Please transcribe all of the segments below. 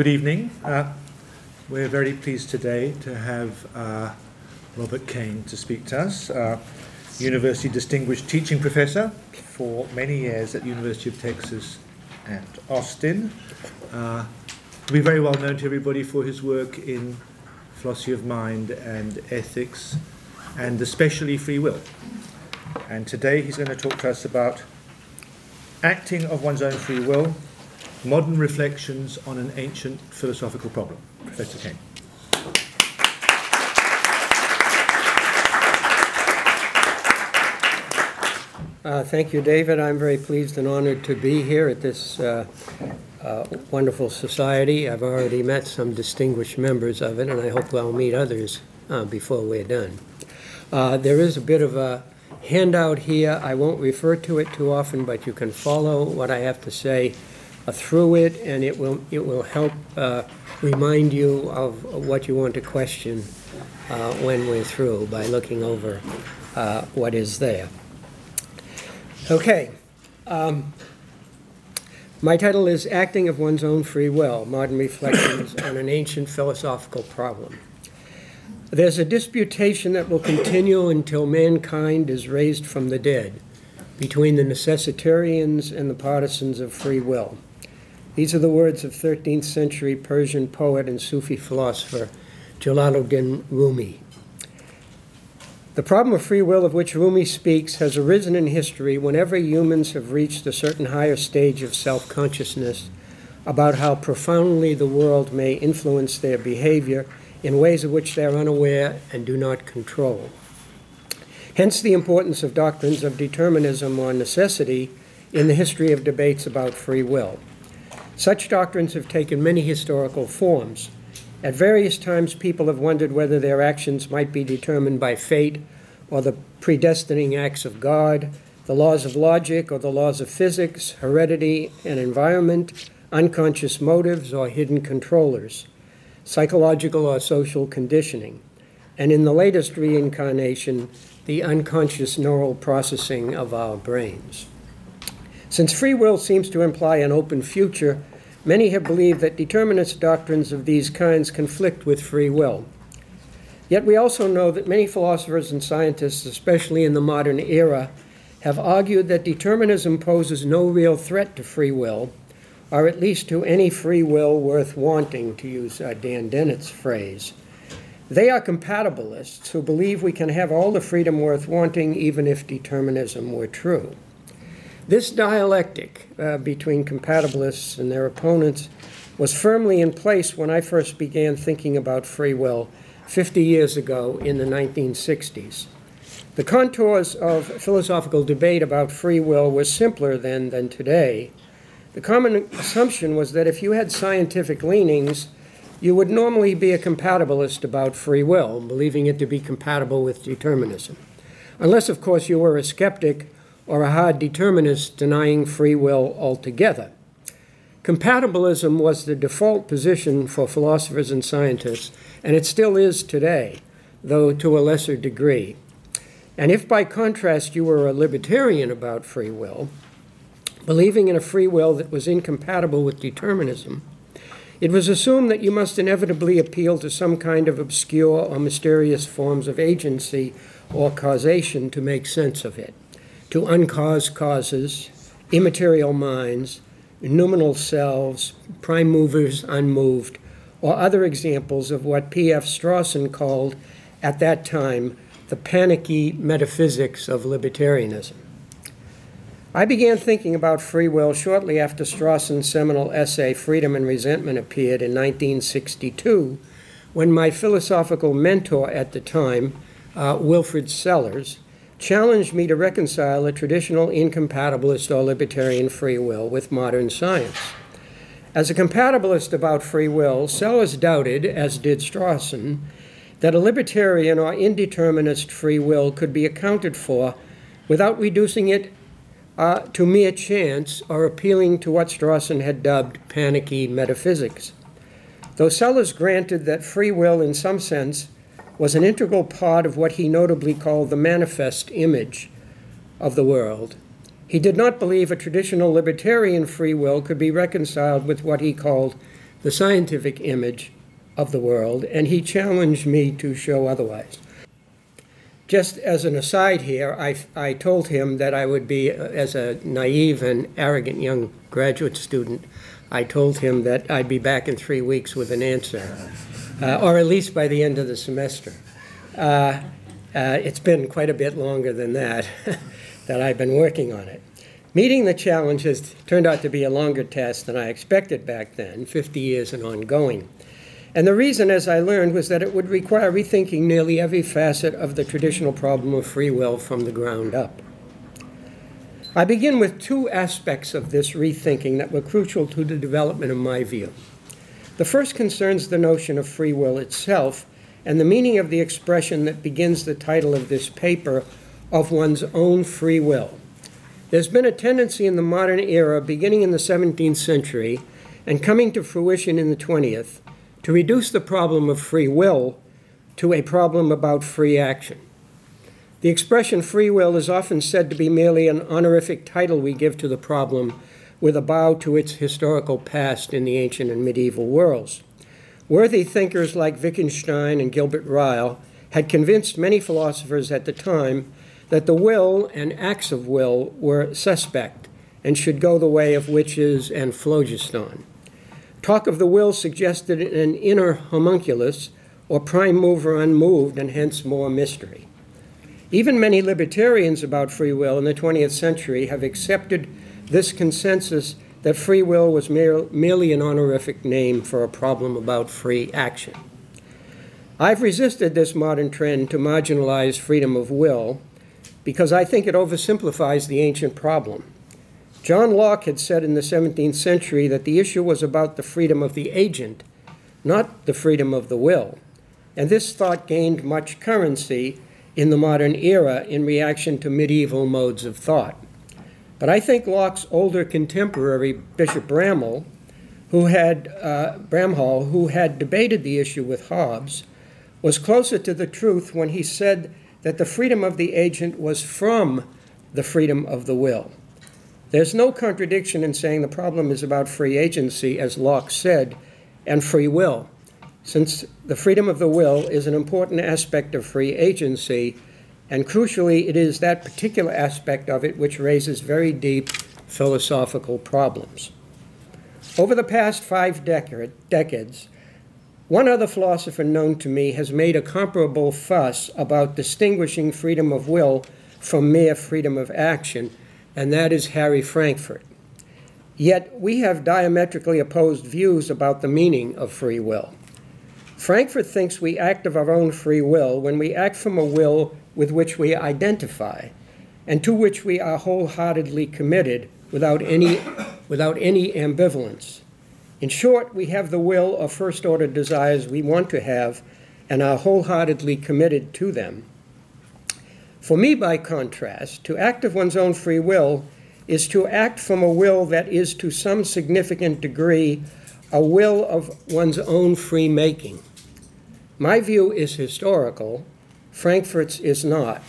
Good evening. Uh, we're very pleased today to have uh, Robert Kane to speak to us, uh, University Distinguished Teaching Professor for many years at the University of Texas at Austin. Uh, be very well known to everybody for his work in philosophy of mind and ethics, and especially free will. And today he's going to talk to us about acting of one's own free will Modern Reflections on an Ancient Philosophical Problem. Professor Kane. Uh, thank you, David. I'm very pleased and honored to be here at this uh, uh, wonderful society. I've already met some distinguished members of it, and I hope I'll meet others uh, before we're done. Uh, there is a bit of a handout here. I won't refer to it too often, but you can follow what I have to say uh, through it, and it will, it will help uh, remind you of what you want to question uh, when we're through by looking over uh, what is there. Okay. Um, my title is Acting of One's Own Free Will Modern Reflections on an Ancient Philosophical Problem. There's a disputation that will continue until mankind is raised from the dead between the necessitarians and the partisans of free will. These are the words of 13th century Persian poet and Sufi philosopher Jalaluddin Rumi. The problem of free will of which Rumi speaks has arisen in history whenever humans have reached a certain higher stage of self consciousness about how profoundly the world may influence their behavior in ways of which they are unaware and do not control. Hence, the importance of doctrines of determinism or necessity in the history of debates about free will. Such doctrines have taken many historical forms. At various times, people have wondered whether their actions might be determined by fate or the predestining acts of God, the laws of logic or the laws of physics, heredity and environment, unconscious motives or hidden controllers, psychological or social conditioning, and in the latest reincarnation, the unconscious neural processing of our brains. Since free will seems to imply an open future, many have believed that determinist doctrines of these kinds conflict with free will. Yet we also know that many philosophers and scientists, especially in the modern era, have argued that determinism poses no real threat to free will, or at least to any free will worth wanting, to use uh, Dan Dennett's phrase. They are compatibilists who believe we can have all the freedom worth wanting even if determinism were true. This dialectic uh, between compatibilists and their opponents was firmly in place when I first began thinking about free will 50 years ago in the 1960s. The contours of philosophical debate about free will were simpler then than today. The common assumption was that if you had scientific leanings, you would normally be a compatibilist about free will, believing it to be compatible with determinism. Unless, of course, you were a skeptic or a hard determinist denying free will altogether. Compatibilism was the default position for philosophers and scientists, and it still is today, though to a lesser degree. And if by contrast you were a libertarian about free will, believing in a free will that was incompatible with determinism, it was assumed that you must inevitably appeal to some kind of obscure or mysterious forms of agency or causation to make sense of it to uncaused causes, immaterial minds, noumenal selves, prime movers unmoved, or other examples of what P.F. Strawson called, at that time, the panicky metaphysics of libertarianism. I began thinking about free will shortly after Strawson's seminal essay, Freedom and Resentment, appeared in 1962, when my philosophical mentor at the time, uh, Wilfrid Sellars, challenged me to reconcile a traditional incompatibilist or libertarian free will with modern science. As a compatibilist about free will, Sellars doubted, as did Strawson, that a libertarian or indeterminist free will could be accounted for without reducing it uh, to mere chance or appealing to what Strawson had dubbed panicky metaphysics. Though Sellars granted that free will, in some sense, was an integral part of what he notably called the manifest image of the world. He did not believe a traditional libertarian free will could be reconciled with what he called the scientific image of the world, and he challenged me to show otherwise. Just as an aside here, I, I told him that I would be, uh, as a naive and arrogant young graduate student, I told him that I'd be back in three weeks with an answer, uh, or at least by the end of the semester. Uh, uh, it's been quite a bit longer than that that I've been working on it. Meeting the challenge has turned out to be a longer task than I expected back then, 50 years and ongoing. And the reason, as I learned, was that it would require rethinking nearly every facet of the traditional problem of free will from the ground up. I begin with two aspects of this rethinking that were crucial to the development of my view. The first concerns the notion of free will itself and the meaning of the expression that begins the title of this paper of one's own free will. There's been a tendency in the modern era, beginning in the 17th century and coming to fruition in the 20th, to reduce the problem of free will to a problem about free action. The expression free will is often said to be merely an honorific title we give to the problem with a bow to its historical past in the ancient and medieval worlds. Worthy thinkers like Wittgenstein and Gilbert Ryle had convinced many philosophers at the time that the will and acts of will were suspect and should go the way of witches and phlogiston. Talk of the will suggested an inner homunculus or prime mover unmoved and hence more mystery. Even many libertarians about free will in the 20th century have accepted this consensus that free will was mere, merely an honorific name for a problem about free action. I've resisted this modern trend to marginalize freedom of will because I think it oversimplifies the ancient problem. John Locke had said in the 17th century that the issue was about the freedom of the agent, not the freedom of the will. And this thought gained much currency in the modern era in reaction to medieval modes of thought. But I think Locke's older contemporary, Bishop Bramhall, who had uh, Bramhall, who had debated the issue with Hobbes, was closer to the truth when he said that the freedom of the agent was from the freedom of the will. There's no contradiction in saying the problem is about free agency, as Locke said, and free will, since the freedom of the will is an important aspect of free agency, and crucially, it is that particular aspect of it which raises very deep philosophical problems. Over the past five decade, decades, one other philosopher known to me has made a comparable fuss about distinguishing freedom of will from mere freedom of action, and that is Harry Frankfurt. Yet we have diametrically opposed views about the meaning of free will. Frankfurt thinks we act of our own free will when we act from a will with which we identify and to which we are wholeheartedly committed without any, without any ambivalence. In short, we have the will or first order desires we want to have and are wholeheartedly committed to them. For me, by contrast, to act of one's own free will is to act from a will that is to some significant degree a will of one's own free making. My view is historical, Frankfurt's is not.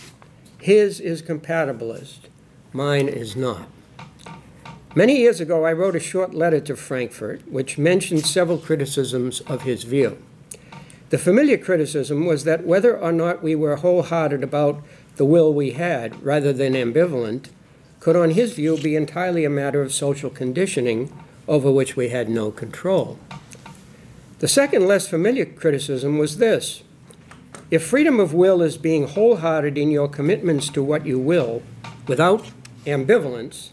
His is compatibilist, mine is not. Many years ago, I wrote a short letter to Frankfurt which mentioned several criticisms of his view. The familiar criticism was that whether or not we were wholehearted about the will we had, rather than ambivalent, could, on his view, be entirely a matter of social conditioning over which we had no control. The second, less familiar criticism was this If freedom of will is being wholehearted in your commitments to what you will, without ambivalence,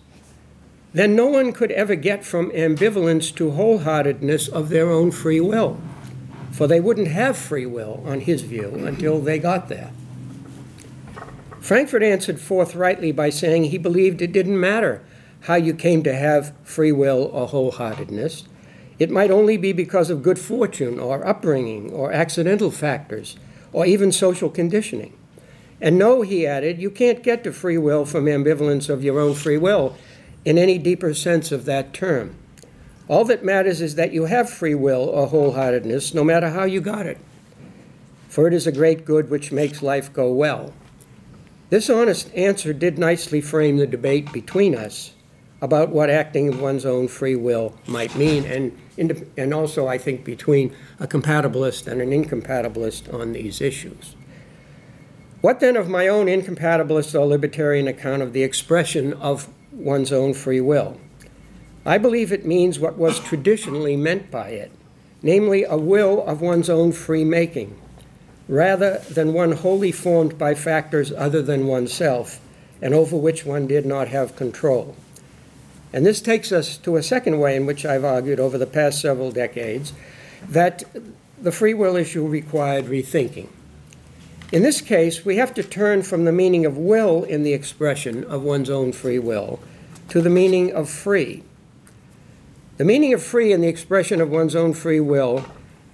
then no one could ever get from ambivalence to wholeheartedness of their own free will. For they wouldn't have free will, on his view, until they got there. Frankfurt answered forthrightly by saying he believed it didn't matter how you came to have free will or wholeheartedness. It might only be because of good fortune or upbringing or accidental factors or even social conditioning. And no, he added, you can't get to free will from ambivalence of your own free will in any deeper sense of that term. All that matters is that you have free will or wholeheartedness, no matter how you got it. For it is a great good which makes life go well. This honest answer did nicely frame the debate between us about what acting of one's own free will might mean, and and also, I think, between a compatibilist and an incompatibilist on these issues. What then of my own incompatibilist or libertarian account of the expression of one's own free will? I believe it means what was traditionally meant by it, namely a will of one's own free making, rather than one wholly formed by factors other than oneself and over which one did not have control. And this takes us to a second way in which I've argued over the past several decades that the free will issue required rethinking. In this case, we have to turn from the meaning of will in the expression of one's own free will to the meaning of free. The meaning of free in the expression of one's own free will,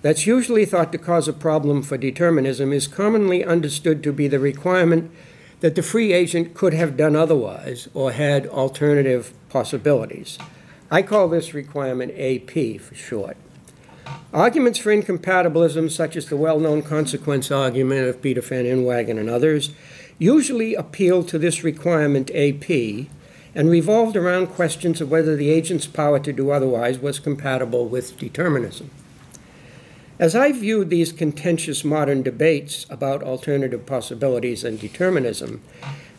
that's usually thought to cause a problem for determinism, is commonly understood to be the requirement that the free agent could have done otherwise or had alternative possibilities. I call this requirement AP for short. Arguments for incompatibilism, such as the well known consequence argument of Peter van Inwagen and others, usually appeal to this requirement AP and revolved around questions of whether the agent's power to do otherwise was compatible with determinism. As I viewed these contentious modern debates about alternative possibilities and determinism,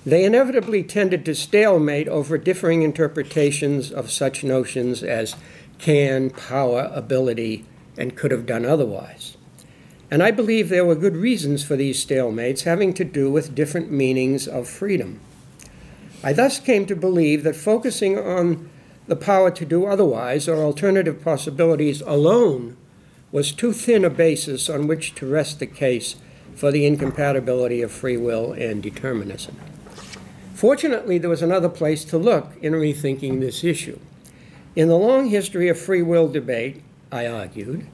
they inevitably tended to stalemate over differing interpretations of such notions as can, power, ability, and could have done otherwise. And I believe there were good reasons for these stalemates having to do with different meanings of freedom. I thus came to believe that focusing on the power to do otherwise or alternative possibilities alone was too thin a basis on which to rest the case for the incompatibility of free will and determinism. Fortunately, there was another place to look in rethinking this issue. In the long history of free will debate, I argued,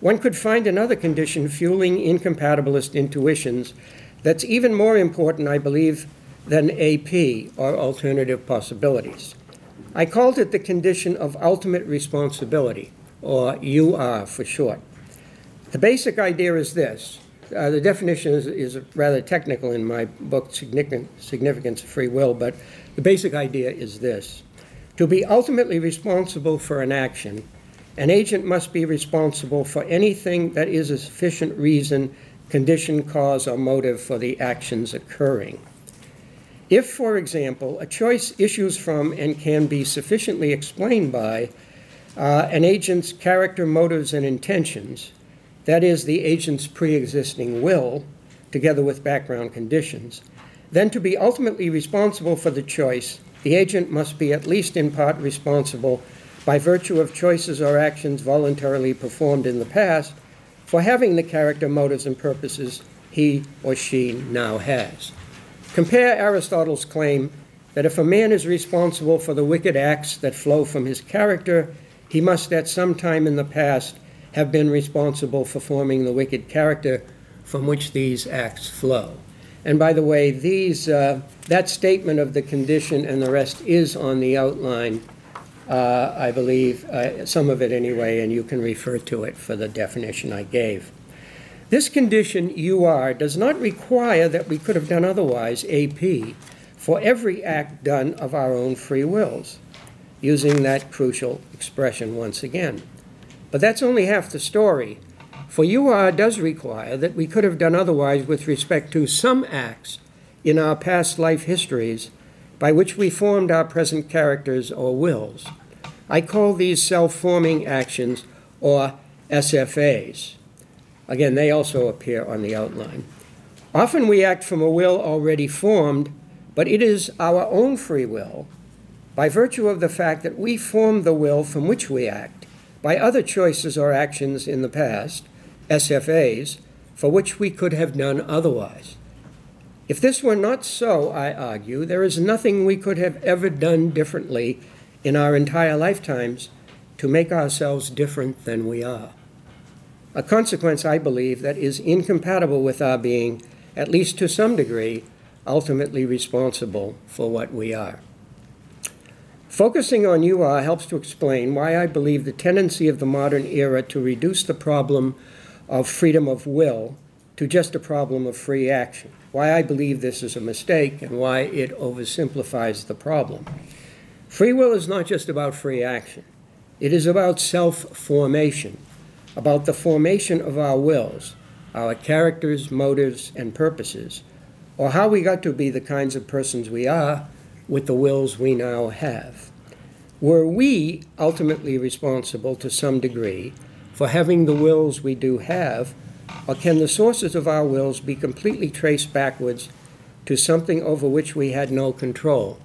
one could find another condition fueling incompatibilist intuitions that's even more important, I believe, than AP or alternative possibilities. I called it the condition of ultimate responsibility, or UR for short. The basic idea is this. Uh, the definition is, is, rather technical in my book, Significance of Free Will, but the basic idea is this. To be ultimately responsible for an action, an agent must be responsible for anything that is a sufficient reason, condition, cause, or motive for the actions occurring. If, for example, a choice issues from and can be sufficiently explained by uh, an agent's character, motives, and intentions, that is, the agent's pre existing will, together with background conditions, then to be ultimately responsible for the choice, the agent must be at least in part responsible by virtue of choices or actions voluntarily performed in the past for having the character, motives, and purposes he or she now has. Compare Aristotle's claim that if a man is responsible for the wicked acts that flow from his character, he must at some time in the past have been responsible for forming the wicked character from which these acts flow. And by the way, these, uh, that statement of the condition and the rest is on the outline uh, I believe, uh, some of it anyway, and you can refer to it for the definition I gave. This condition, UR, does not require that we could have done otherwise, AP, for every act done of our own free wills, using that crucial expression once again. But that's only half the story, for UR does require that we could have done otherwise with respect to some acts in our past life histories by which we formed our present characters or wills. I call these self forming actions or SFAs. Again, they also appear on the outline. Often we act from a will already formed, but it is our own free will, by virtue of the fact that we form the will from which we act, by other choices or actions in the past, SFAs, for which we could have done otherwise. If this were not so, I argue, there is nothing we could have ever done differently in our entire lifetimes to make ourselves different than we are. A consequence, I believe, that is incompatible with our being, at least to some degree, ultimately responsible for what we are. Focusing on UR helps to explain why I believe the tendency of the modern era to reduce the problem of freedom of will to just a problem of free action, why I believe this is a mistake, and why it oversimplifies the problem. Free will is not just about free action. It is about self formation, about the formation of our wills, our characters, motives, and purposes, or how we got to be the kinds of persons we are with the wills we now have. Were we ultimately responsible to some degree for having the wills we do have, or can the sources of our wills be completely traced backwards to something over which we had no control,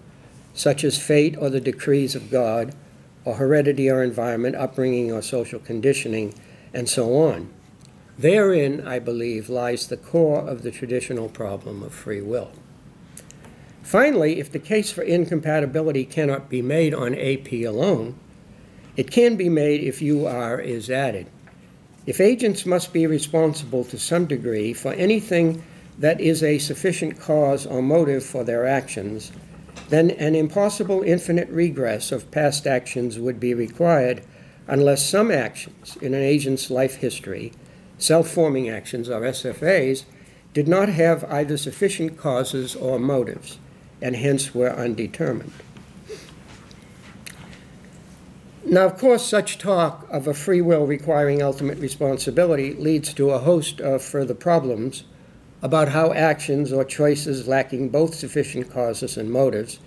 such as fate or the decrees of God, or heredity or environment, upbringing or social conditioning, and so on? Therein, I believe, lies the core of the traditional problem of free will. Finally, if the case for incompatibility cannot be made on AP alone, it can be made if UR is added. If agents must be responsible to some degree for anything that is a sufficient cause or motive for their actions, then an impossible infinite regress of past actions would be required unless some actions in an agent's life history, self forming actions or SFAs, did not have either sufficient causes or motives, and hence were undetermined. Now, of course, such talk of a free will requiring ultimate responsibility leads to a host of further problems about how actions or choices lacking both sufficient causes and motives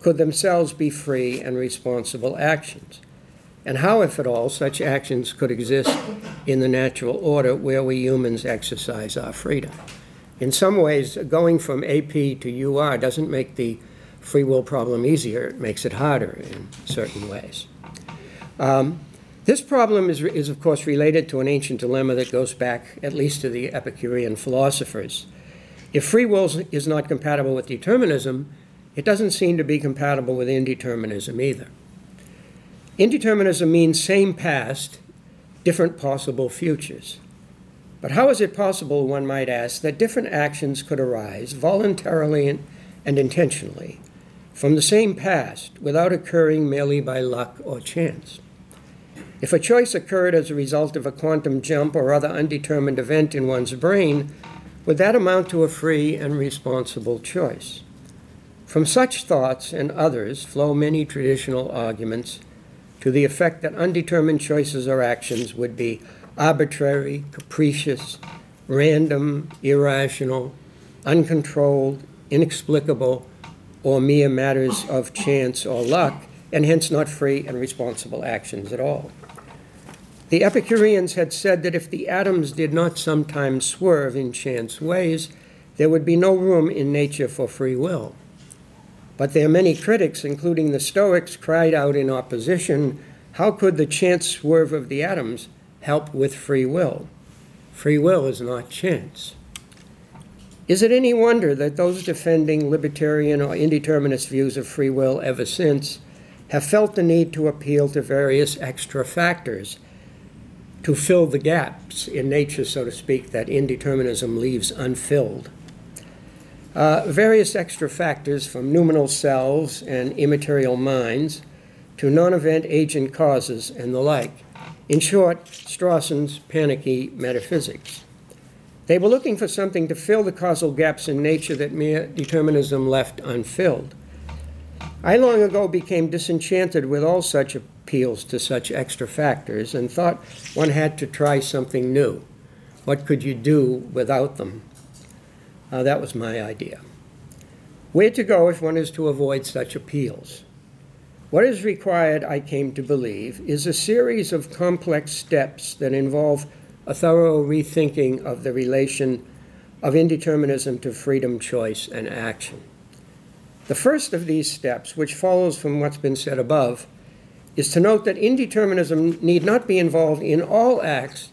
could themselves be free and responsible actions, and how, if at all, such actions could exist in the natural order where we humans exercise our freedom. In some ways, going from AP to UR doesn't make the free will problem easier, it makes it harder in certain ways. Um, this problem is, is, of course, related to an ancient dilemma that goes back at least to the Epicurean philosophers. If free will is not compatible with determinism, it doesn't seem to be compatible with indeterminism either. Indeterminism means same past, different possible futures. But how is it possible, one might ask, that different actions could arise voluntarily and, and intentionally from the same past without occurring merely by luck or chance? If a choice occurred as a result of a quantum jump or other undetermined event in one's brain, would that amount to a free and responsible choice? From such thoughts and others flow many traditional arguments to the effect that undetermined choices or actions would be arbitrary, capricious, random, irrational, uncontrolled, inexplicable, or mere matters of chance or luck, and hence not free and responsible actions at all. The Epicureans had said that if the atoms did not sometimes swerve in chance ways, there would be no room in nature for free will. But their many critics, including the Stoics, cried out in opposition how could the chance swerve of the atoms help with free will? Free will is not chance. Is it any wonder that those defending libertarian or indeterminist views of free will ever since have felt the need to appeal to various extra factors to fill the gaps in nature, so to speak, that indeterminism leaves unfilled. Uh, various extra factors from noumenal selves and immaterial minds to non event agent causes and the like. In short, Strawson's panicky metaphysics. They were looking for something to fill the causal gaps in nature that mere determinism left unfilled. I long ago became disenchanted with all such appeals to such extra factors and thought one had to try something new. What could you do without them? Uh, that was my idea. Where to go if one is to avoid such appeals? What is required, I came to believe, is a series of complex steps that involve a thorough rethinking of the relation of indeterminism to freedom, choice, and action. The first of these steps, which follows from what's been said above, is to note that indeterminism need not be involved in all acts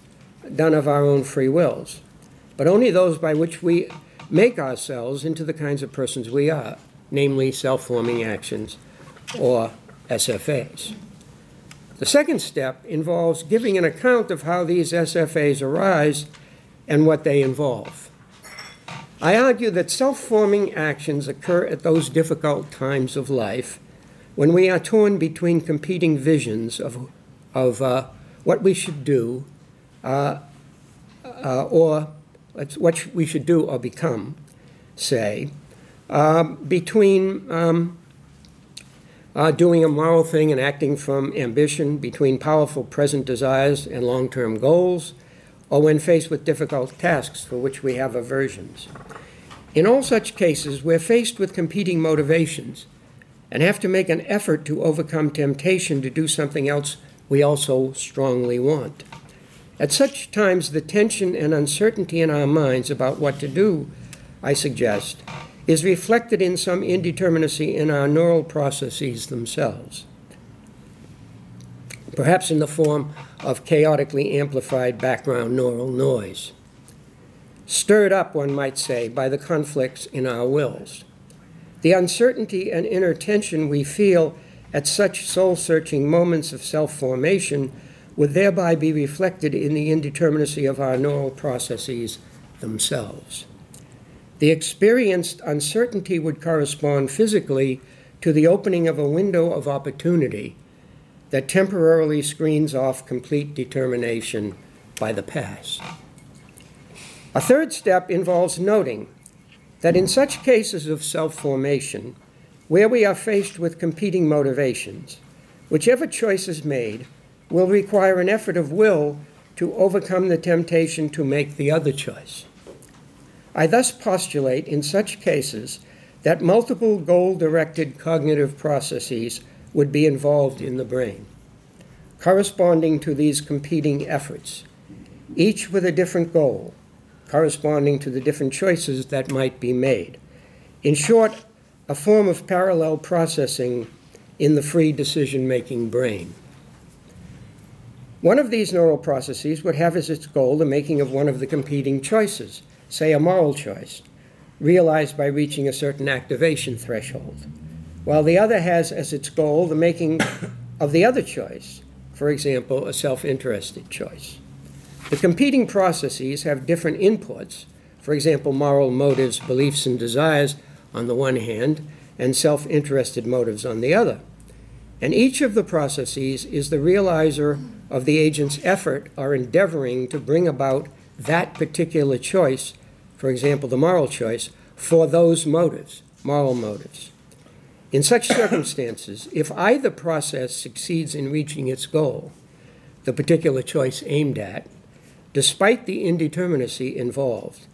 done of our own free wills, but only those by which we make ourselves into the kinds of persons we are, namely self forming actions or SFAs. The second step involves giving an account of how these SFAs arise and what they involve. I argue that self forming actions occur at those difficult times of life when we are torn between competing visions of, of uh, what we should do uh, uh, or what we should do or become, say, um, between um, uh, doing a moral thing and acting from ambition between powerful present desires and long term goals, or when faced with difficult tasks for which we have aversions. In all such cases, we're faced with competing motivations and have to make an effort to overcome temptation to do something else we also strongly want. At such times, the tension and uncertainty in our minds about what to do, I suggest, is reflected in some indeterminacy in our neural processes themselves. Perhaps in the form of chaotically amplified background neural noise. Stirred up, one might say, by the conflicts in our wills. The uncertainty and inner tension we feel at such soul searching moments of self formation would thereby be reflected in the indeterminacy of our neural processes themselves. The experienced uncertainty would correspond physically to the opening of a window of opportunity that temporarily screens off complete determination by the past. A third step involves noting that in such cases of self formation, where we are faced with competing motivations, whichever choice is made will require an effort of will to overcome the temptation to make the other choice. I thus postulate in such cases that multiple goal directed cognitive processes would be involved in the brain, corresponding to these competing efforts, each with a different goal, corresponding to the different choices that might be made. In short, a form of parallel processing in the free decision making brain. One of these neural processes would have as its goal the making of one of the competing choices say a moral choice, realized by reaching a certain activation threshold, while the other has as its goal the making of the other choice, for example, a self interested choice. The competing processes have different inputs, for example, moral motives, beliefs, and desires on the one hand, and self interested motives on the other. And each of the processes is the realizer of the agent's effort or endeavoring to bring about that particular choice for example, the moral choice, for those motives, moral motives. In such circumstances, if either process succeeds in reaching its goal, the particular choice aimed at, despite the indeterminacy involved,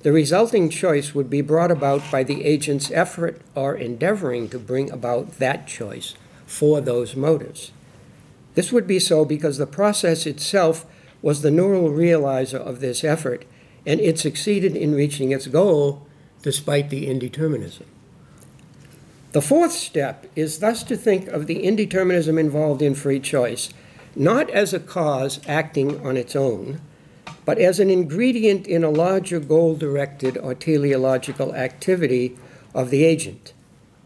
the resulting choice would be brought about by the agent's effort or endeavoring to bring about that choice for those motives. This would be so because the process itself was the neural realizer of this effort and it succeeded in reaching its goal despite the indeterminism. The fourth step is thus to think of the indeterminism involved in free choice not as a cause acting on its own, but as an ingredient in a larger goal directed or teleological activity of the agent,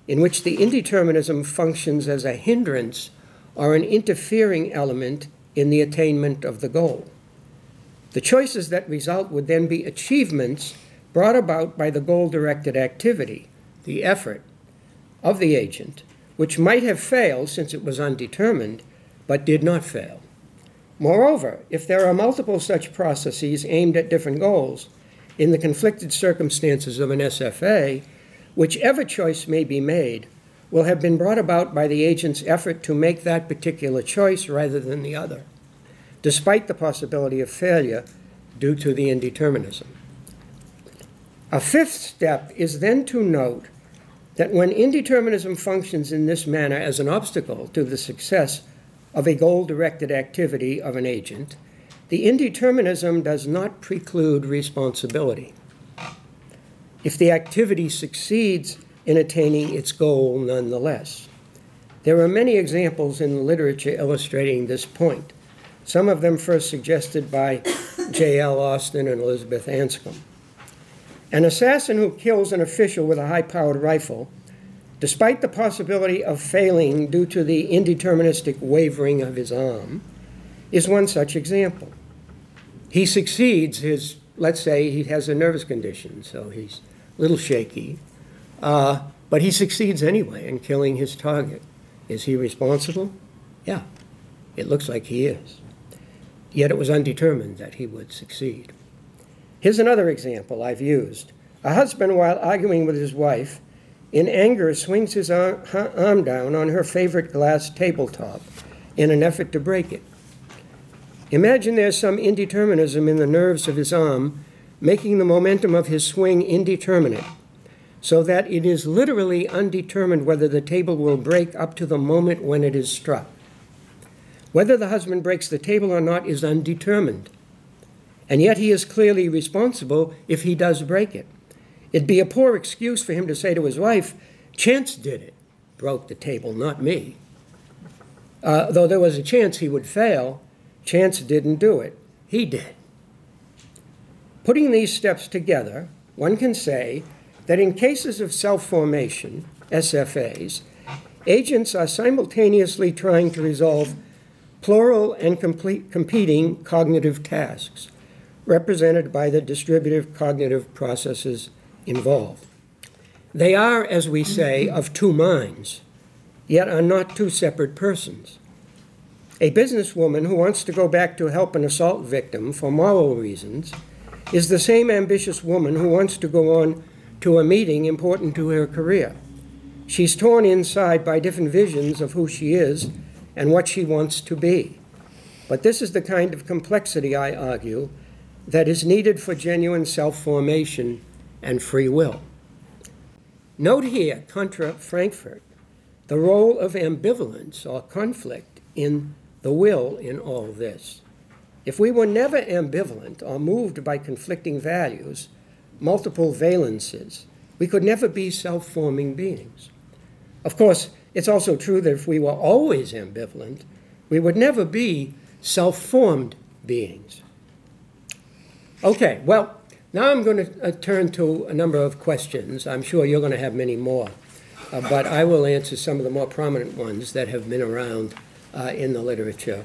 in which the indeterminism functions as a hindrance or an interfering element in the attainment of the goal. The choices that result would then be achievements brought about by the goal directed activity, the effort of the agent, which might have failed since it was undetermined, but did not fail. Moreover, if there are multiple such processes aimed at different goals, in the conflicted circumstances of an SFA, whichever choice may be made will have been brought about by the agent's effort to make that particular choice rather than the other despite the possibility of failure due to the indeterminism. A fifth step is then to note that when indeterminism functions in this manner as an obstacle to the success of a goal directed activity of an agent, the indeterminism does not preclude responsibility. If the activity succeeds in attaining its goal nonetheless. There are many examples in the literature illustrating this point some of them first suggested by J.L. Austin and Elizabeth Anscombe. An assassin who kills an official with a high powered rifle, despite the possibility of failing due to the indeterministic wavering of his arm, is one such example. He succeeds, his, let's say he has a nervous condition, so he's a little shaky, uh, but he succeeds anyway in killing his target. Is he responsible? Yeah, it looks like he is yet it was undetermined that he would succeed. Here's another example I've used. A husband, while arguing with his wife, in anger, swings his arm, down on her favorite glass tabletop in an effort to break it. Imagine there's some indeterminism in the nerves of his arm, making the momentum of his swing indeterminate, so that it is literally undetermined whether the table will break up to the moment when it is struck. Whether the husband breaks the table or not is undetermined. And yet he is clearly responsible if he does break it. It'd be a poor excuse for him to say to his wife, Chance did it, broke the table, not me. Uh, though there was a chance he would fail, Chance didn't do it. He did. Putting these steps together, one can say that in cases of self formation, SFAs, agents are simultaneously trying to resolve plural and complete, competing cognitive tasks represented by the distributive cognitive processes involved. They are, as we say, of two minds, yet are not two separate persons. A businesswoman who wants to go back to help an assault victim for moral reasons is the same ambitious woman who wants to go on to a meeting important to her career. She's torn inside by different visions of who she is and what she wants to be. But this is the kind of complexity, I argue, that is needed for genuine self formation and free will. Note here, contra Frankfurt, the role of ambivalence or conflict in the will in all this. If we were never ambivalent or moved by conflicting values, multiple valences, we could never be self forming beings. Of course, it's also true that if we were always ambivalent, we would never be self formed beings. Okay, well, now I'm going to uh, turn to a number of questions. I'm sure you're going to have many more, uh, but I will answer some of the more prominent ones that have been around uh, in the literature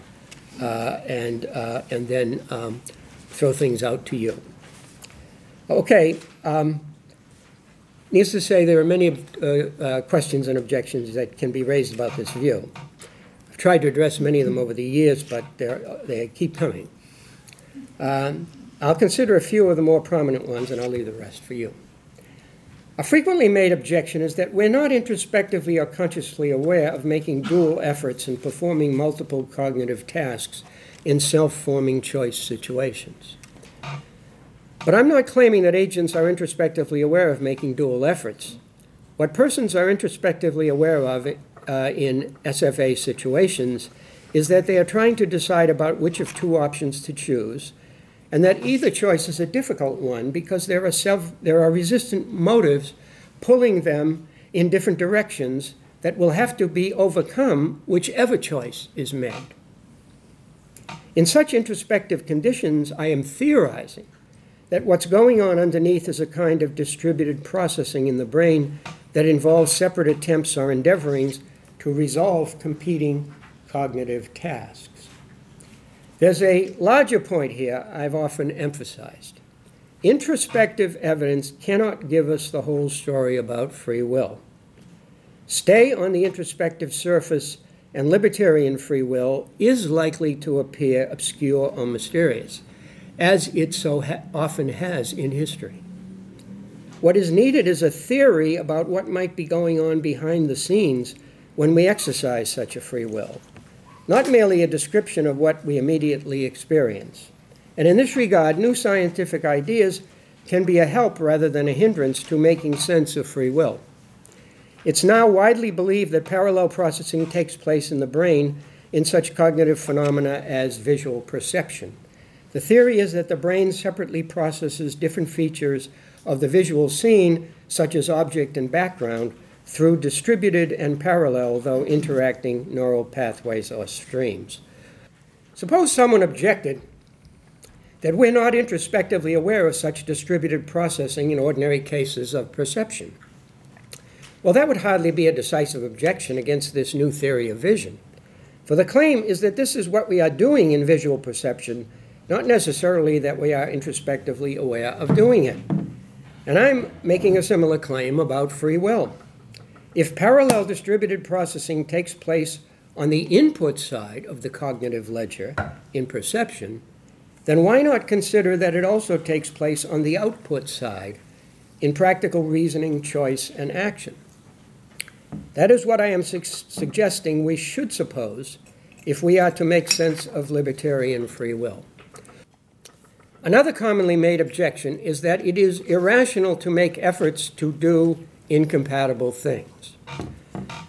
uh, and, uh, and then um, throw things out to you. Okay. Um, Needless to say, there are many uh, uh, questions and objections that can be raised about this view. I've tried to address many of them over the years, but they keep coming. Um, I'll consider a few of the more prominent ones, and I'll leave the rest for you. A frequently made objection is that we're not introspectively or consciously aware of making dual efforts and performing multiple cognitive tasks in self forming choice situations. But I'm not claiming that agents are introspectively aware of making dual efforts. What persons are introspectively aware of uh, in SFA situations is that they are trying to decide about which of two options to choose, and that either choice is a difficult one because there are, self, there are resistant motives pulling them in different directions that will have to be overcome whichever choice is made. In such introspective conditions, I am theorizing that what's going on underneath is a kind of distributed processing in the brain that involves separate attempts or endeavorings to resolve competing cognitive tasks. There's a larger point here I've often emphasized. Introspective evidence cannot give us the whole story about free will. Stay on the introspective surface, and libertarian free will is likely to appear obscure or mysterious as it so ha- often has in history. What is needed is a theory about what might be going on behind the scenes when we exercise such a free will, not merely a description of what we immediately experience. And in this regard, new scientific ideas can be a help rather than a hindrance to making sense of free will. It's now widely believed that parallel processing takes place in the brain in such cognitive phenomena as visual perception. The theory is that the brain separately processes different features of the visual scene, such as object and background, through distributed and parallel, though interacting, neural pathways or streams. Suppose someone objected that we're not introspectively aware of such distributed processing in ordinary cases of perception. Well, that would hardly be a decisive objection against this new theory of vision. For the claim is that this is what we are doing in visual perception not necessarily that we are introspectively aware of doing it. And I'm making a similar claim about free will. If parallel distributed processing takes place on the input side of the cognitive ledger in perception, then why not consider that it also takes place on the output side in practical reasoning, choice, and action? That is what I am su- suggesting we should suppose if we are to make sense of libertarian free will. Another commonly made objection is that it is irrational to make efforts to do incompatible things.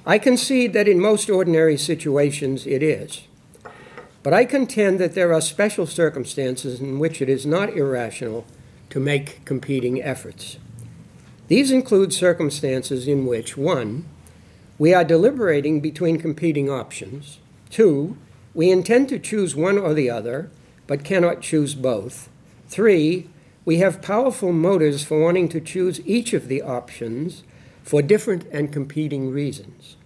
I concede that in most ordinary situations it is. But I contend that there are special circumstances in which it is not irrational to make competing efforts. These include circumstances in which, one, we are deliberating between competing options, two, we intend to choose one or the other, but cannot choose both, three, we have powerful motives for wanting to choose each of the options for different and competing reasons.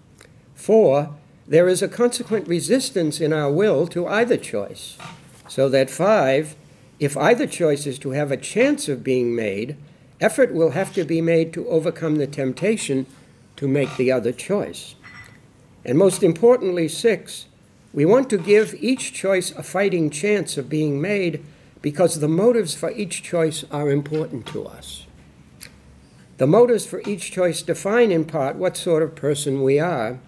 Four, there is a consequent resistance in our will to either choice. So that five, if either choice is to have a chance of being made, effort will have to be made to overcome the temptation to make the other choice. And most importantly, six, we want to give each choice a fighting chance of being made because the motives for each choice are important to us. The motives for each choice define in part what sort of person we are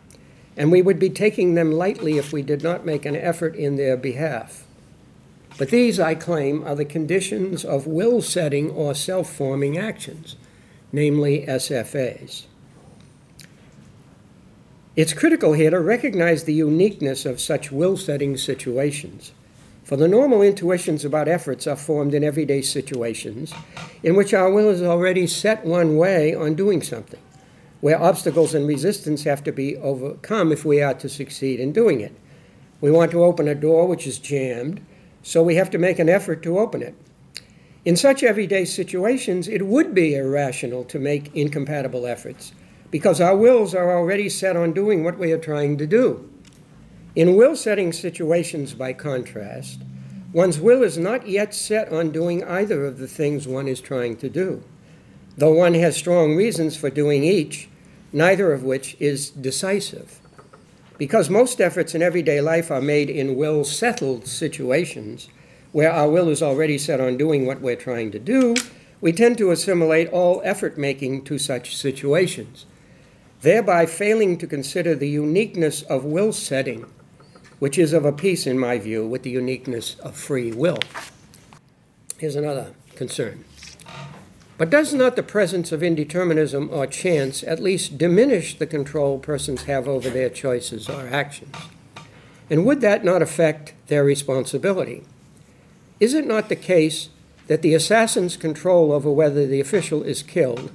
and we would be taking them lightly if we did not make an effort in their behalf. But these, I claim, are the conditions of will setting or self forming actions, namely SFAs. It's critical here to recognize the uniqueness of such will setting situations. For the normal intuitions about efforts are formed in everyday situations in which our will is already set one way on doing something where obstacles and resistance have to be overcome if we are to succeed in doing it. We want to open a door which is jammed, so we have to make an effort to open it. In such everyday situations, it would be irrational to make incompatible efforts because our wills are already set on doing what we are trying to do. In will setting situations, by contrast, one's will is not yet set on doing either of the things one is trying to do. Though one has strong reasons for doing each, neither of which is decisive. Because most efforts in everyday life are made in will settled situations, where our will is already set on doing what we're trying to do, we tend to assimilate all effort making to such situations, thereby failing to consider the uniqueness of will setting, which is of a piece, in my view, with the uniqueness of free will. Here's another concern. But does not the presence of indeterminism or chance at least diminish the control persons have over their choices or actions? And would that not affect their responsibility? Is it not the case that the assassin's control over whether the official is killed,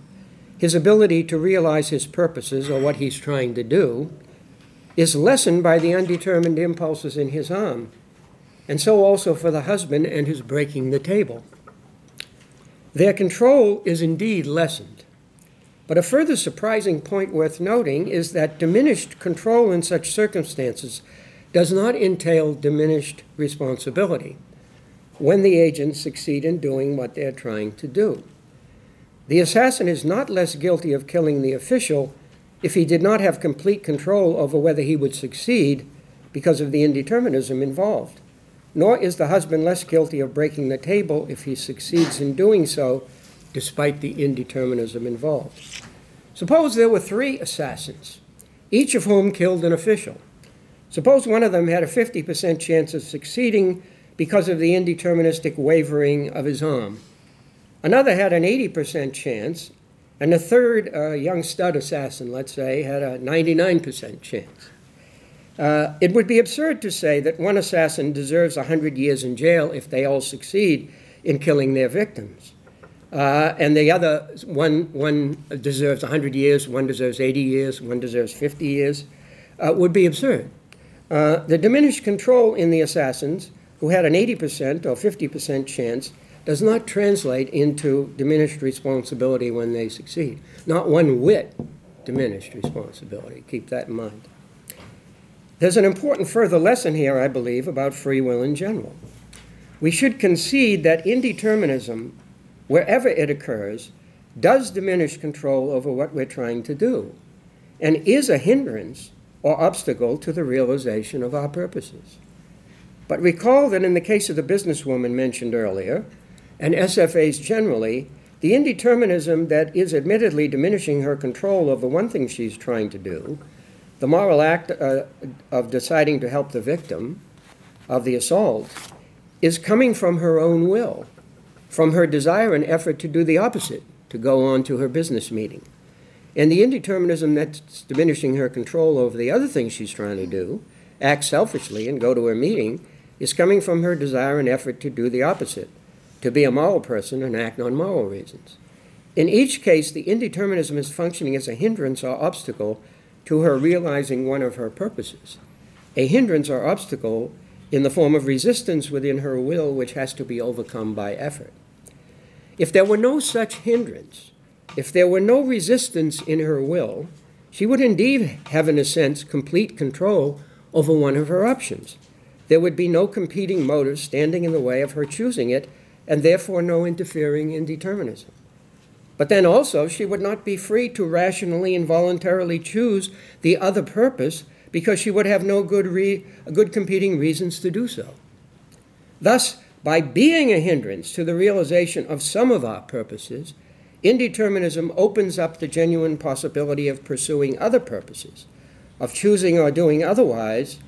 his ability to realize his purposes or what he's trying to do, is lessened by the undetermined impulses in his arm, and so also for the husband and his breaking the table? Their control is indeed lessened. But a further surprising point worth noting is that diminished control in such circumstances does not entail diminished responsibility when the agents succeed in doing what they're trying to do. The assassin is not less guilty of killing the official if he did not have complete control over whether he would succeed because of the indeterminism involved nor is the husband less guilty of breaking the table if he succeeds in doing so, despite the indeterminism involved. Suppose there were three assassins, each of whom killed an official. Suppose one of them had a 50% chance of succeeding because of the indeterministic wavering of his arm. Another had an 80% chance, and the third, a young stud assassin, let's say, had a 99% chance. Uh, it would be absurd to say that one assassin deserves 100 years in jail if they all succeed in killing their victims. Uh, and the other one, one deserves 100 years, one deserves 80 years, one deserves 50 years, uh, would be absurd. Uh, the diminished control in the assassins, who had an 80% or 50% chance, does not translate into diminished responsibility when they succeed. Not one whit diminished responsibility. Keep that in mind. There's an important further lesson here, I believe, about free will in general. We should concede that indeterminism, wherever it occurs, does diminish control over what we're trying to do and is a hindrance or obstacle to the realization of our purposes. But recall that in the case of the businesswoman mentioned earlier, and SFAs generally, The indeterminism that is admittedly diminishing her control over one thing she's trying to do, the moral act uh, of deciding to help the victim of the assault, is coming from her own will, from her desire and effort to do the opposite, to go on to her business meeting. And the indeterminism that's diminishing her control over the other things she's trying to do, act selfishly and go to her meeting, is coming from her desire and effort to do the opposite, to be a moral person and act on moral reasons. In each case, the indeterminism is functioning as a hindrance or obstacle to her realizing one of her purposes. A hindrance or obstacle in the form of resistance within her will, which has to be overcome by effort. If there were no such hindrance, if there were no resistance in her will, she would indeed have, in a sense, complete control over one of her options. There would be no competing motives standing in the way of her choosing it, and therefore no interfering indeterminism. But then also, she would not be free to rationally and voluntarily choose the other purpose because she would have no good, re- good competing reasons to do so. Thus, by being a hindrance to the realization of some of our purposes, indeterminism opens up the genuine possibility of pursuing other purposes, of choosing or doing otherwise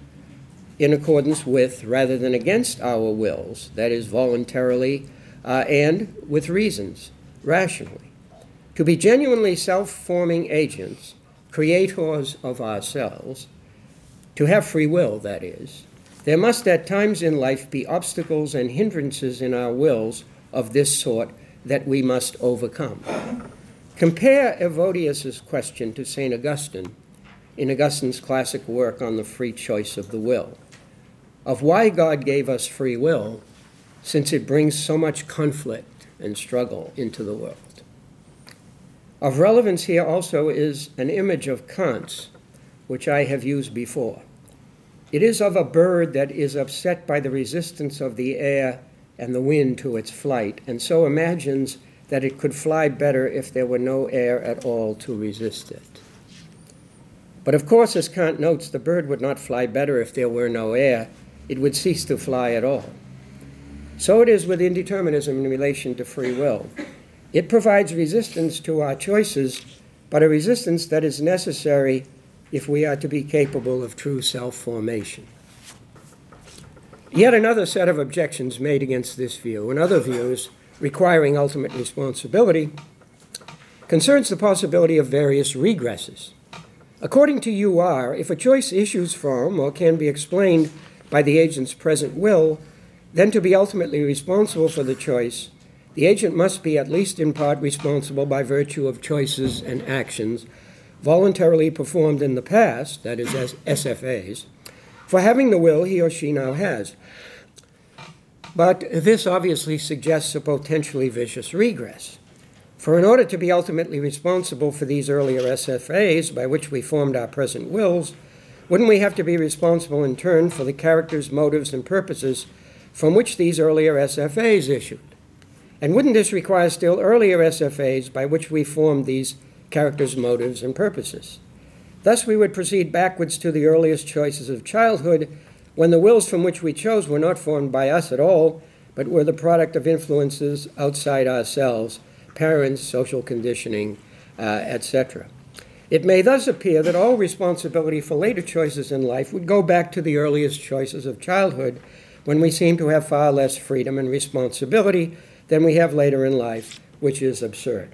in accordance with rather than against our wills, that is, voluntarily uh, and with reasons, rationally. To be genuinely self forming agents, creators of ourselves, to have free will, that is, there must at times in life be obstacles and hindrances in our wills of this sort that we must overcome. Compare Evodius' question to St. Augustine in Augustine's classic work on the free choice of the will, of why God gave us free will, since it brings so much conflict and struggle into the world. Of relevance here also is an image of Kant's, which I have used before. It is of a bird that is upset by the resistance of the air and the wind to its flight, and so imagines that it could fly better if there were no air at all to resist it. But of course, as Kant notes, the bird would not fly better if there were no air, it would cease to fly at all. So it is with indeterminism in relation to free will. It provides resistance to our choices, but a resistance that is necessary if we are to be capable of true self formation. Yet another set of objections made against this view, and other views requiring ultimate responsibility, concerns the possibility of various regresses. According to UR, if a choice issues from or can be explained by the agent's present will, then to be ultimately responsible for the choice, the agent must be at least in part responsible by virtue of choices and actions voluntarily performed in the past, that is, as SFAs, for having the will he or she now has. But this obviously suggests a potentially vicious regress. For in order to be ultimately responsible for these earlier SFAs by which we formed our present wills, wouldn't we have to be responsible in turn for the characters, motives, and purposes from which these earlier SFAs issued? And wouldn't this require still earlier SFAs by which we formed these characters' motives, and purposes. Thus, we would proceed backwards to the earliest choices of childhood, when the wills from which we chose were not formed by us at all, but were the product of influences outside ourselves parents, social conditioning, uh, etc. It may thus appear that all responsibility for later choices in life would go back to the earliest choices of childhood, when we seem to have far less freedom and responsibility than we have later in life, which is absurd.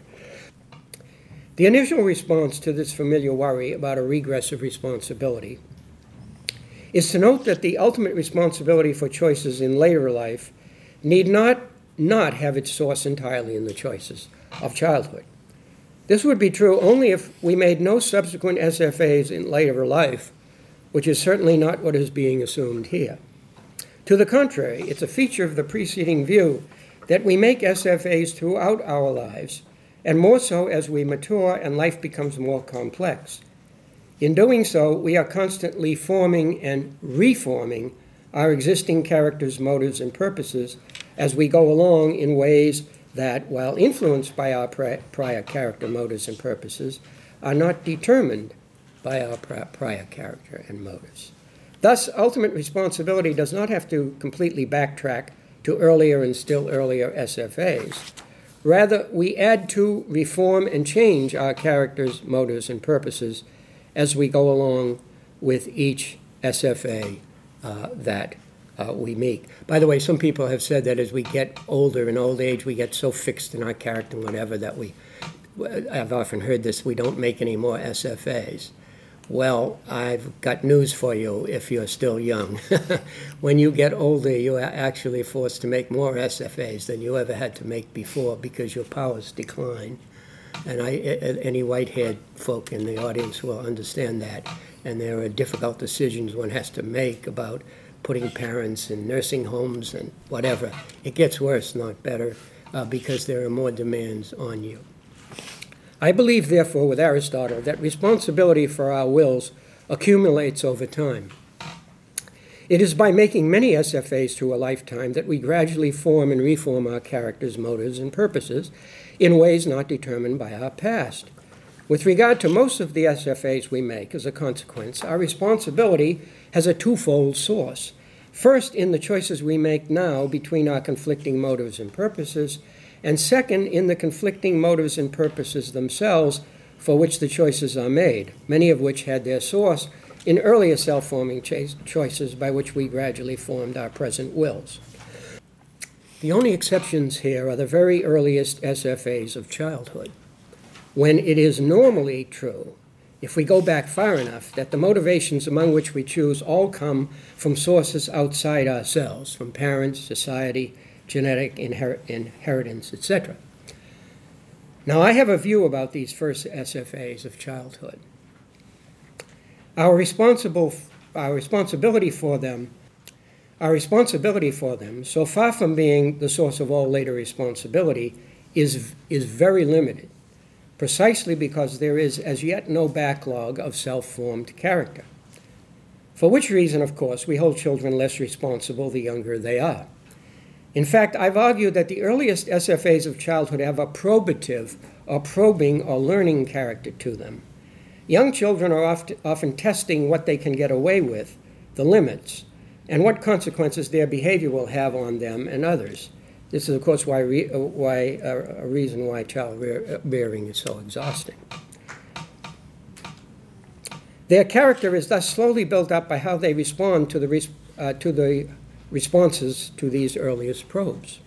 The initial response to this familiar worry about a regress of responsibility is to note that the ultimate responsibility for choices in later life need not not have its source entirely in the choices of childhood. This would be true only if we made no subsequent SFAs in later life, which is certainly not what is being assumed here. To the contrary, it's a feature of the preceding view that we make SFAs throughout our lives and more so as we mature and life becomes more complex. In doing so, we are constantly forming and reforming our existing characters, motives, and purposes as we go along in ways that, while influenced by our prior character, motives, and purposes, are not determined by our prior character and motives. Thus, ultimate responsibility does not have to completely backtrack to earlier and still earlier SFAs Rather, we add to, reform, and change our characters, motives, and purposes as we go along with each SFA uh, that uh, we meet. By the way, some people have said that as we get older, in old age, we get so fixed in our character and whatever that we, I've often heard this, we don't make any more SFAs. Well, I've got news for you if you're still young. when you get older, you are actually forced to make more SFAs than you ever had to make before because your powers decline. And I, any white haired folk in the audience will understand that. And there are difficult decisions one has to make about putting parents in nursing homes and whatever. It gets worse, not better, uh, because there are more demands on you. I believe, therefore, with Aristotle, that responsibility for our wills accumulates over time. It is by making many SFAs through a lifetime that we gradually form and reform our characters, motives, and purposes in ways not determined by our past. With regard to most of the SFAs we make, as a consequence, our responsibility has a twofold source. First, in the choices we make now between our conflicting motives and purposes, and second, in the conflicting motives and purposes themselves for which the choices are made, many of which had their source in earlier self forming choices by which we gradually formed our present wills. The only exceptions here are the very earliest SFAs of childhood, when it is normally true, if we go back far enough, that the motivations among which we choose all come from sources outside ourselves, from parents, society, genetic inher- inheritance, etc. Now, I have a view about these first SFAs of childhood. Our, responsible, our responsibility for them, our responsibility for them, so far from being the source of all later responsibility, is, is very limited, precisely because there is as yet no backlog of self formed character. For which reason, of course, we hold children less responsible the younger they are. In fact, I've argued that the earliest SFAs of childhood have a probative or probing or learning character to them. Young children are oft, often testing what they can get away with, the limits, and what consequences their behavior will have on them and others. This is, of course, why, re, uh, why uh, a reason why child rear, uh, rearing is so exhausting. Their character is thus slowly built up by how they respond to the, uh, to the responses to these earliest probes.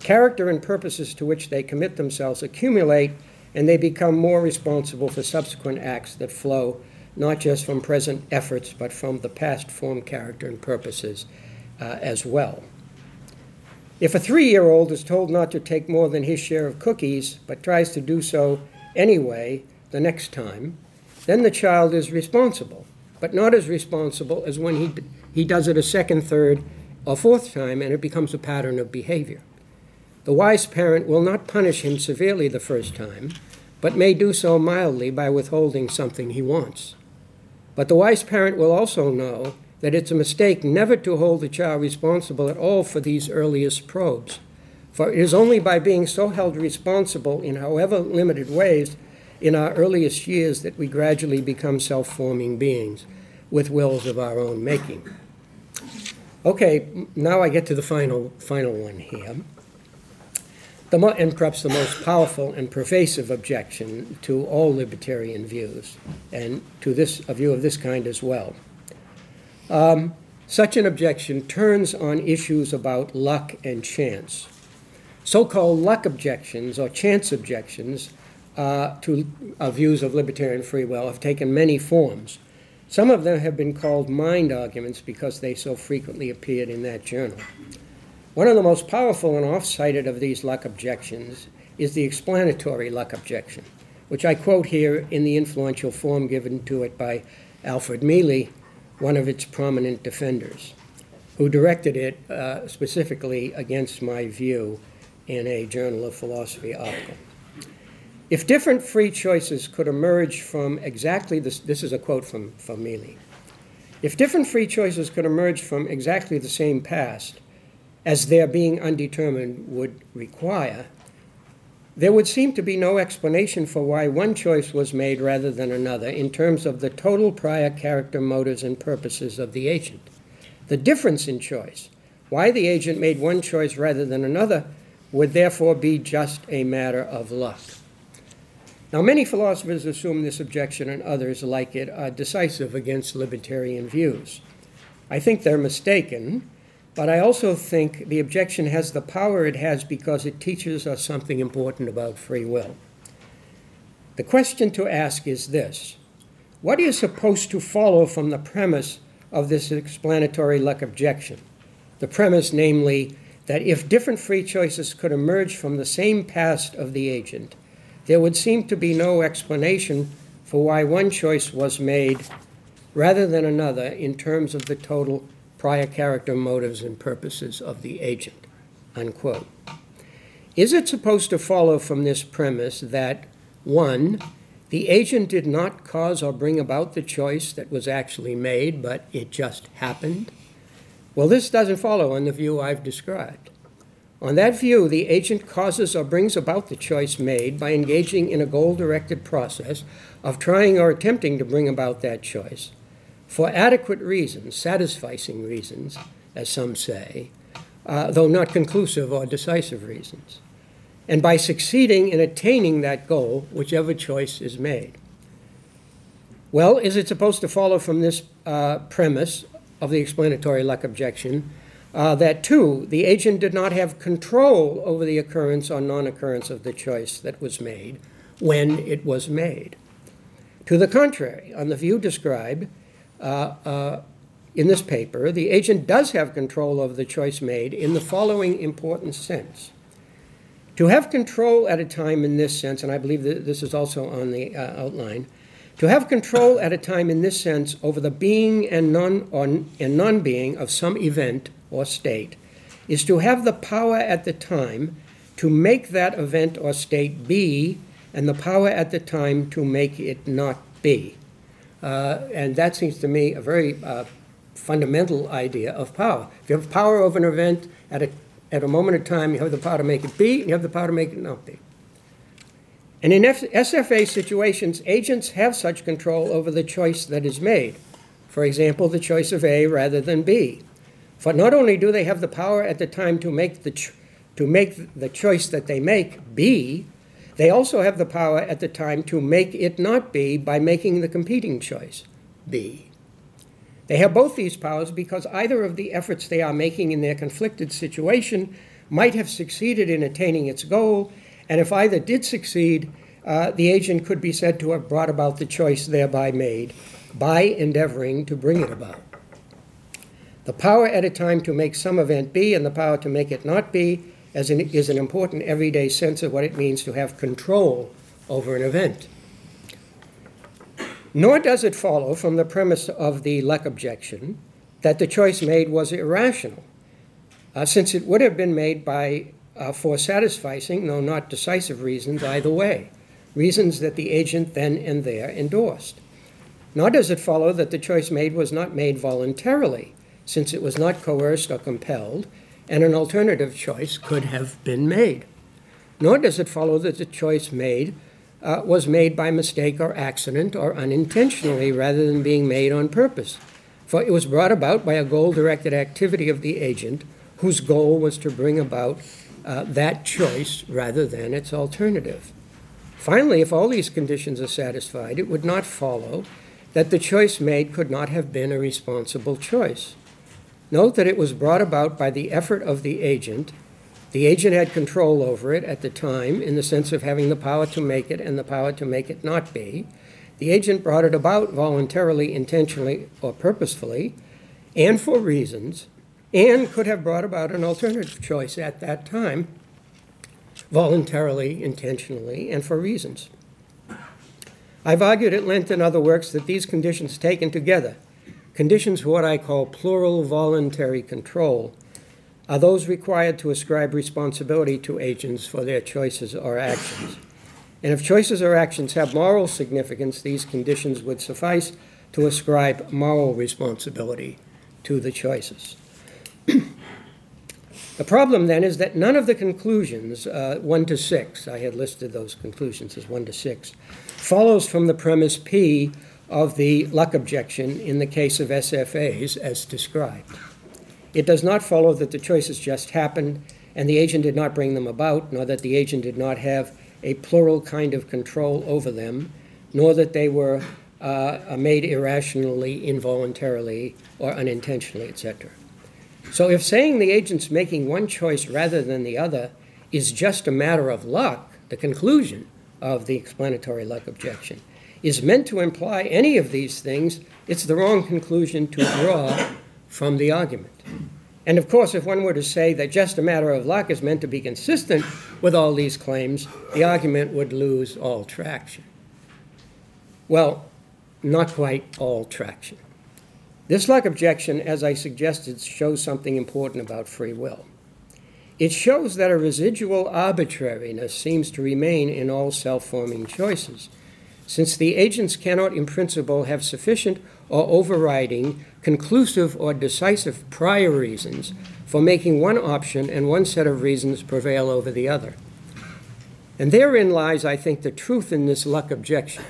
Character and purposes to which they commit themselves accumulate, and they become more responsible for subsequent acts that flow not just from present efforts, but from the past formed character and purposes uh, as well. If a three year old is told not to take more than his share of cookies, but tries to do so anyway the next time, then the child is responsible, but not as responsible as when he, he does it a second, third, a fourth time, and it becomes a pattern of behavior. The wise parent will not punish him severely the first time, but may do so mildly by withholding something he wants. But the wise parent will also know that it's a mistake never to hold the child responsible at all for these earliest probes. For it is only by being so held responsible in however limited ways in our earliest years that we gradually become self forming beings with wills of our own making. Okay, now I get to the final, final one here. The mo- and perhaps the most powerful and pervasive objection to all libertarian views, and to this a view of this kind as well. Um, such an objection turns on issues about luck and chance. So called luck objections or chance objections uh, to uh, views of libertarian free will have taken many forms. Some of them have been called mind arguments because they so frequently appeared in that journal. One of the most powerful and oft cited of these luck objections is the explanatory luck objection, which I quote here in the influential form given to it by Alfred Mele, one of its prominent defenders, who directed it uh, specifically against my view in a Journal of Philosophy article. If different free choices could emerge from exactly this, this is a quote from, from Mele. If different free choices could emerge from exactly the same past, as their being undetermined would require, there would seem to be no explanation for why one choice was made rather than another in terms of the total prior character, motives, and purposes of the agent. The difference in choice, why the agent made one choice rather than another, would therefore be just a matter of luck. Now, many philosophers assume this objection and others like it are decisive against libertarian views. I think they're mistaken, but I also think the objection has the power it has because it teaches us something important about free will. The question to ask is this What is supposed to follow from the premise of this explanatory luck objection? The premise, namely, that if different free choices could emerge from the same past of the agent, there would seem to be no explanation for why one choice was made rather than another in terms of the total prior character, motives, and purposes of the agent. Unquote. Is it supposed to follow from this premise that, one, the agent did not cause or bring about the choice that was actually made, but it just happened? Well, this doesn't follow on the view I've described. On that view, the agent causes or brings about the choice made by engaging in a goal directed process of trying or attempting to bring about that choice for adequate reasons, satisficing reasons, as some say, uh, though not conclusive or decisive reasons, and by succeeding in attaining that goal, whichever choice is made. Well, is it supposed to follow from this uh, premise of the explanatory luck objection uh, that, two, the agent did not have control over the occurrence or non occurrence of the choice that was made when it was made? To the contrary, on the view described, in this paper, the agent does have control over the choice made in the following important sense. To have control at a time in this sense, and I believe that this is also on the uh, outline, to have control at a time in this sense over the being and non-being of some event or state is to have the power at the time to make that event or state be, and the power at the time to make it not be. Uh, and that seems to me a very uh, fundamental idea of power. If you have power over an event at a, at a moment of time, you have the power to make it be, and you have the power to make it not be. And in F- SFA situations, agents have such control over the choice that is made. For example, the choice of A rather than B. For not only do they have the power at the time to make the, ch- to make the choice that they make B, they also have the power at the time to make it not be by making the competing choice be. They have both these powers because either of the efforts they are making in their conflicted situation might have succeeded in attaining its goal, and if either did succeed, uh, the agent could be said to have brought about the choice thereby made by endeavoring to bring it about. The power at a time to make some event be and the power to make it not be as an, is an important everyday sense of what it means to have control over an event. Nor does it follow from the premise of the luck objection that the choice made was irrational, uh, since it would have been made by uh, for satisficing, though not decisive reasons either way, reasons that the agent then and there endorsed. Nor does it follow that the choice made was not made voluntarily, since it was not coerced or compelled, and an alternative choice could have been made. Nor does it follow that the choice made uh, was made by mistake or accident or unintentionally rather than being made on purpose, for it was brought about by a goal directed activity of the agent whose goal was to bring about uh, that choice rather than its alternative. Finally, if all these conditions are satisfied, it would not follow that the choice made could not have been a responsible choice. Note that it was brought about by the effort of the agent. The agent had control over it at the time in the sense of having the power to make it and the power to make it not be. The agent brought it about voluntarily, intentionally, or purposefully, and for reasons, and could have brought about an alternative choice at that time, voluntarily, intentionally, and for reasons. I've argued at length in other works that these conditions taken together Conditions for what I call plural voluntary control are those required to ascribe responsibility to agents for their choices or actions. And if choices or actions have moral significance, these conditions would suffice to ascribe moral responsibility to the choices. the problem then is that none of the conclusions, uh, 1 to 6, I had listed those conclusions as 1 to 6, follows from the premise P of the luck objection in the case of SFAs as described. It does not follow that the choices just happened and the agent did not bring them about, nor that the agent did not have a plural kind of control over them, nor that they were uh, made irrationally, involuntarily, or unintentionally, etc. So if saying the agent's making one choice rather than the other is just a matter of luck, the conclusion of the explanatory luck objection, is meant to imply any of these things, it's the wrong conclusion to draw from the argument. And of course, if one were to say that just a matter of luck is meant to be consistent with all these claims, the argument would lose all traction. Well, not quite all traction. This luck objection, as I suggested, shows something important about free will. It shows that a residual arbitrariness seems to remain in all self forming choices, since the agents cannot, in principle, have sufficient or overriding, conclusive or decisive prior reasons for making one option and one set of reasons prevail over the other. And therein lies, I think, the truth in this luck objection.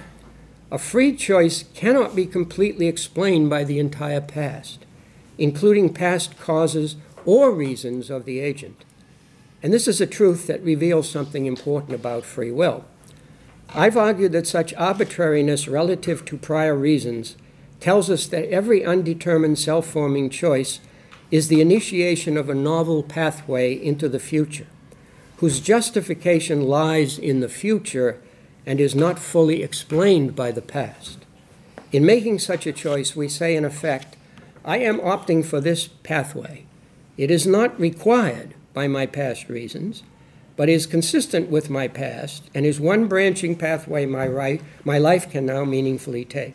A free choice cannot be completely explained by the entire past, including past causes or reasons of the agent. And this is a truth that reveals something important about free will. I've argued that such arbitrariness relative to prior reasons tells us that every undetermined self forming choice is the initiation of a novel pathway into the future, whose justification lies in the future and is not fully explained by the past. In making such a choice, we say, in effect, I am opting for this pathway. It is not required by my past reasons, but is consistent with my past and is one branching pathway my, right, my life can now meaningfully take.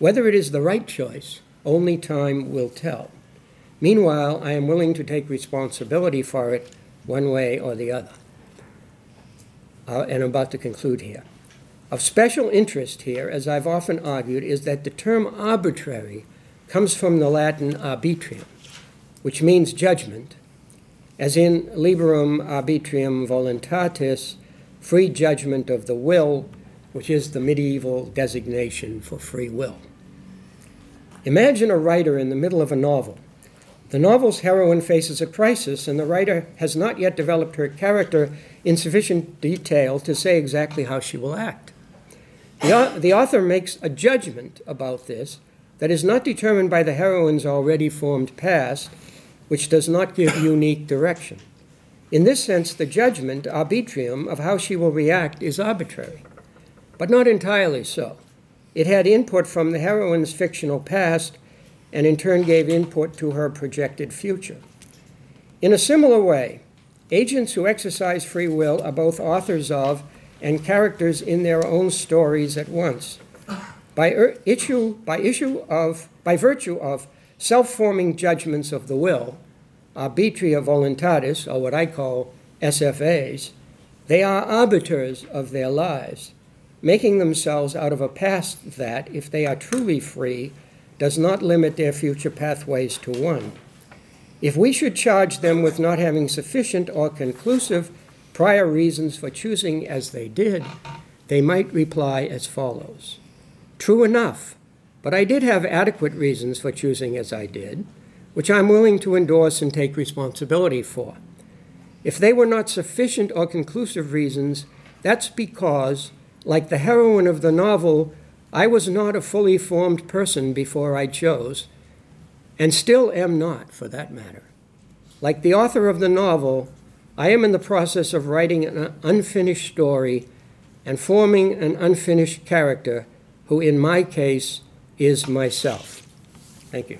Whether it is the right choice, only time will tell. Meanwhile, I am willing to take responsibility for it one way or the other. Uh, and I'm about to conclude here. Of special interest here, as I've often argued, is that the term arbitrary comes from the Latin arbitrium, which means judgment, as in liberum arbitrium voluntatis, free judgment of the will, which is the medieval designation for free will. Imagine a writer in the middle of a novel. The novel's heroine faces a crisis, and the writer has not yet developed her character in sufficient detail to say exactly how she will act. The, the author makes a judgment about this that is not determined by the heroine's already formed past, which does not give unique direction. In this sense, the judgment, arbitrium, of how she will react is arbitrary, but not entirely so. It had input from the heroine's fictional past and in turn gave input to her projected future. In a similar way, agents who exercise free will are both authors of and characters in their own stories at once. By er, issue, by issue of, by virtue of self-forming judgments of the will, arbitria voluntatis, or what I call SFAs, they are arbiters of their lives. Making themselves out of a past that, if they are truly free, does not limit their future pathways to one. If we should charge them with not having sufficient or conclusive prior reasons for choosing as they did, they might reply as follows. True enough, but I did have adequate reasons for choosing as I did, which I'm willing to endorse and take responsibility for. If they were not sufficient or conclusive reasons, that's because like the heroine of the novel, I was not a fully formed person before I chose, and still am not, for that matter. Like the author of the novel, I am in the process of writing an unfinished story and forming an unfinished character who, in my case, is myself. Thank you.